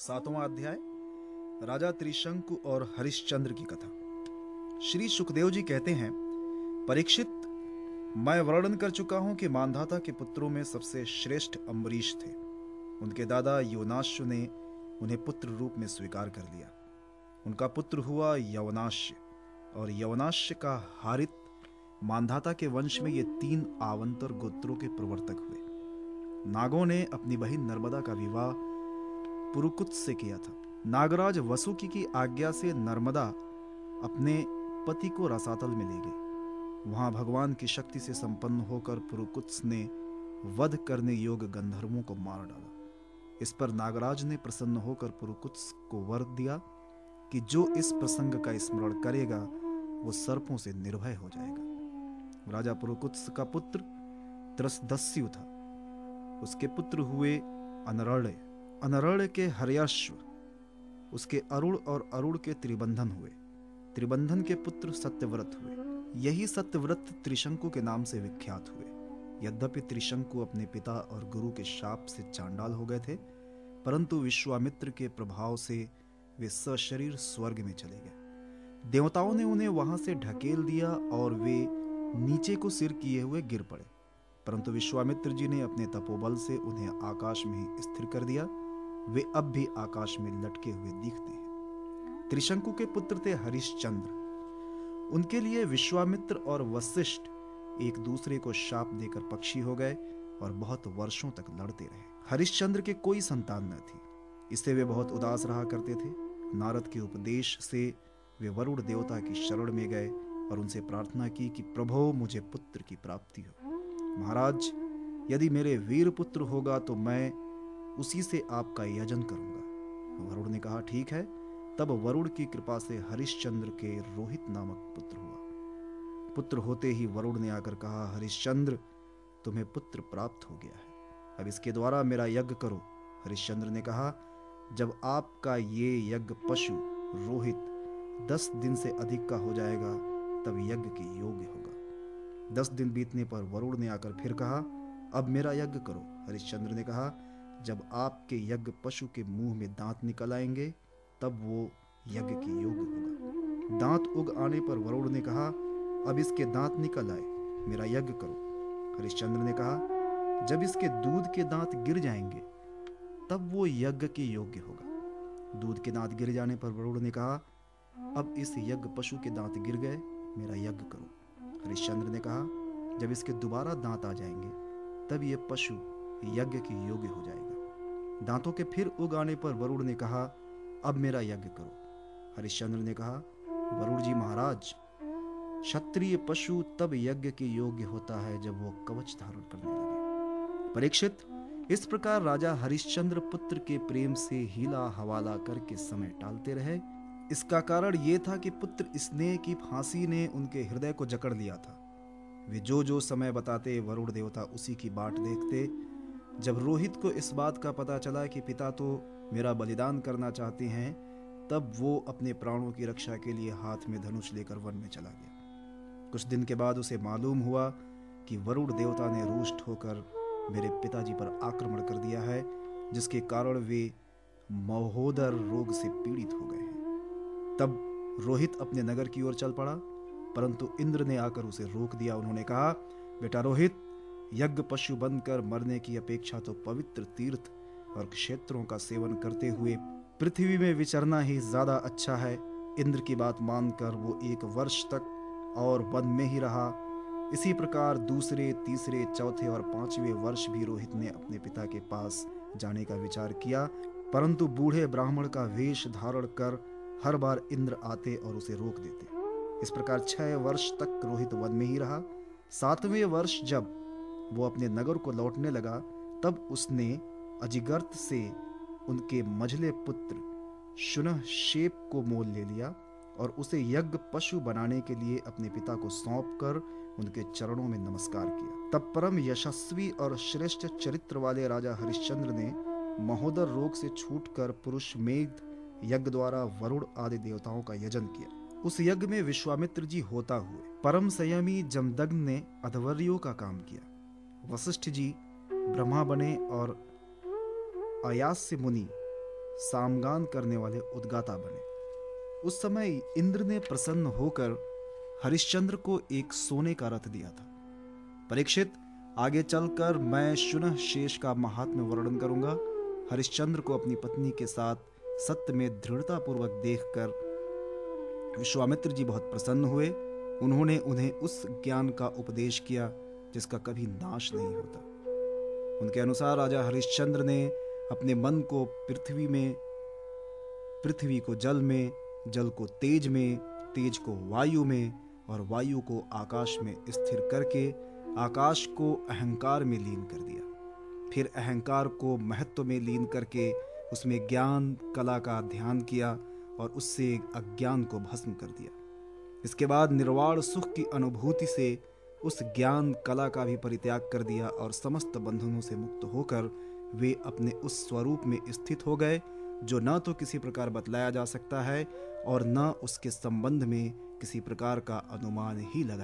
सातवां अध्याय, राजा त्रिशंकु और हरिश्चंद्र की कथा। श्री सुखदेव जी कहते हैं, परीक्षित, मैं वर्णन कर चुका हूँ कि मानधाता के पुत्रों में सबसे श्रेष्ठ अम्बरीश थे। उनके दादा योनाश्व ने उन्हें पुत्र रूप में स्वीकार कर लिया। उनका पुत्र हुआ यवनाश्य, और यवनाश्य का हारित मानधाता के वंश में ये तीन आवंतर गोत्रों के प्रवर्तक हुए। नागों ने अपनी बहन नर्मदा का विवाह पुरुकुत से किया था। नागराज वसुकी की आज्ञा से नर्मदा अपने पति को रसातल में ले गई वहाँ भगवान की शक्ति से संपन्न होकर पुरुकुत्स ने वध करने योग्य गंधर्वों को मार डाला। इस पर नागराज ने प्रसन्न होकर पुरुकुत्स को वर दिया कि जो इस प्रसंग का स्मरण करेगा, वो सर्पों से निर्भय हो जाएगा। राजा पुरुकुत्स का पुत्र त्रसदस्यु था। उसके पुत्र हुए अनरण्य अनरण्य के हर्याश्व, उसके अरुण और अरुण के त्रिबंधन हुए। त्रिबंधन के पुत्र सत्यव्रत हुए। यही सत्यव्रत त्रिशंकु के नाम से विख्यात हुए। यद्यपि त्रिशंकु अपने पिता और गुरु के शाप से चांडाल हो गए थे, परंतु विश्वामित्र के प्रभाव से वे सशरीर स्वर्ग में चले गए। देवताओं ने उन्हें वहाँ से ढकेल दिया और वे नीचे को सिर किए हुए गिर पड़े। परंतु विश्वामित्र जी ने अपने तपोबल से उन्हें आकाश में स्थिर कर दिया। वे अब भी आकाश में लटके हुए दिखते हैं। त्रिशंकु के पुत्र थे हरिश्चंद्र। उनके लिए विश्वामित्र और वशिष्ठ एक दूसरे को शाप देकर पक्षी हो गए और बहुत वर्षों तक लड़ते रहे। हरिश्चंद्र के कोई संतान न थी। इससे वे बहुत उदास रहा करते थे। नारद के उपदेश से वे वरुण देवता की शरण में गए और उनसे प्रार्थना की कि, प्रभो, मुझे पुत्र की प्राप्ति हो। महाराज, यदि मेरे वीर पुत्र होगा तो मैं उसी से आपका यजन करूँगा। वरुण ने कहा, ठीक है। तब वरुण की कृपा से हरिश्चंद्र के रोहित नामक पुत्र हुआ। पुत्र होते ही वरुण ने आकर कहा, हरिश्चंद्र, तुम्हें पुत्र प्राप्त हो गया है। अब इसके द्वारा मेरा यज्ञ करो। हरिश्चंद्र ने कहा, जब आपका ये यज्ञ पशु, रोहित, दस दिन से अधिक का हो जाएगा, तब यज्ञ के योग्य होगा। दस दिन बीतने पर वरुण ने आकर फिर कहा, अब मेरा यज्ञ करो। हरिश्चंद्र ने कहा जब आपके यज्ञ पशु के मुँह में दांत निकल आएँगे, तब वो यज्ञ के योग्य होगा। दांत उग आने पर वरुण ने कहा, अब इसके दांत निकल आए, मेरा यज्ञ करो। हरिश्चंद्र ने कहा, जब इसके दूध के दांत गिर जाएँगे, तब वो यज्ञ के योग्य होगा। दूध के दांत गिर जाने पर वरुण ने कहा, अब इस यज्ञ पशु के दांत गिर गए, मेरा यज्ञ करो। हरिश्चंद्र ने कहा, जब इसके दोबारा दांत आ जाएँगे, तब ये पशु यज्ञ के योग्य हो जाएगा। दांतों के फिर उग आने पर वरुण ने कहा, अब मेरा यज्ञ करो। हरिश्चंद्र ने कहा, वरुण जी महाराज, क्षत्रिय पशु तब यज्ञ के योग्य होता है जब वो कवच धारण करने लगे। परीक्षित, इस प्रकार राजा हरिश्चंद्र पुत्र के प्रेम से हीला हवाला करके समय टालते रहे। इसका कारण ये था कि पुत्र स्नेह की फांसी ने उनके हृदय को जकड़ लिया था। वे जो जो समय बताते, वरुण देवता उसी की बाट देखते जब रोहित को इस बात का पता चला कि पिता तो मेरा बलिदान करना चाहते हैं, तब वो अपने प्राणों की रक्षा के लिए हाथ में धनुष लेकर वन में चला गया। कुछ दिन के बाद उसे मालूम हुआ कि वरुण देवता ने रुष्ट होकर मेरे पिताजी पर आक्रमण कर दिया है, जिसके कारण वे महोदर रोग से पीड़ित हो गए हैं। तब रोहित अपने नगर की ओर चल पड़ा, परंतु इंद्र ने आकर उसे रोक दिया। उन्होंने कहा, बेटा रोहित यज्ञ पशु बनकर मरने की अपेक्षा तो पवित्र तीर्थ और क्षेत्रों का सेवन करते हुए पृथ्वी में विचरना ही ज़्यादा अच्छा है। इंद्र की बात मानकर वो एक वर्ष तक और वन में ही रहा। इसी प्रकार दूसरे, तीसरे, चौथे और पाँचवें वर्ष भी रोहित ने अपने पिता के पास जाने का विचार किया, परंतु बूढ़े ब्राह्मण का वेश धारण कर हर बार इंद्र आते और उसे रोक देते। इस प्रकार छह वर्ष तक रोहित वन में ही रहा। सातवें वर्ष जब वो अपने नगर को लौटने लगा। तब उसने अजिगर्त से उनके मझले पुत्र शुनह शेप को मोल ले लिया और उसे यज्ञ पशु बनाने के लिए अपने पिता को सौंप कर उनके चरणों में नमस्कार किया। तब परम यशस्वी और श्रेष्ठ चरित्र वाले राजा हरिश्चंद्र ने महोदर रोग से छूटकर पुरुष मेघ यज्ञ द्वारा वरुण आदि देवताओं का यजन किया। उस यज्ञ में विश्वामित्र जी होता हुए परम संयमी जमदग्न ने अधवर्यो का काम किया। वशिष्ठ जी ब्रह्मा बने और अयास्य मुनि सामगान करने वाले उद्गाता बने। उस समय इंद्र ने प्रसन्न होकर हरिश्चंद्र को एक सोने का रथ दिया था। परीक्षित, आगे चलकर मैं शुनः शेष का महात्म्य वर्णन करूँगा। हरिश्चंद्र को अपनी पत्नी के साथ सत्य में दृढ़ता पूर्वक देखकर विश्वामित्र जी बहुत प्रसन्न हुए। उन्होंने उन्हें उस ज्ञान का उपदेश किया। जिसका कभी नाश नहीं होता। उनके अनुसार राजा हरिश्चंद्र ने अपने मन को पृथ्वी में, पृथ्वी को जल में, जल को तेज में, तेज को वायु में और वायु को आकाश में स्थिर करके आकाश को अहंकार में लीन कर दिया। फिर अहंकार को महत्व में लीन करके उसमें ज्ञान, कला का ध्यान किया और उससे अज्ञान को भस्म कर दिया। इसके बाद निर्वाण सुख की अनुभूति से उस ज्ञान कला का भी परित्याग कर दिया और समस्त बंधनों से मुक्त होकर वे अपने उस स्वरूप में स्थित हो गए, जो न तो किसी प्रकार बतलाया जा सकता है और न उसके संबंध में किसी प्रकार का अनुमान ही लगा।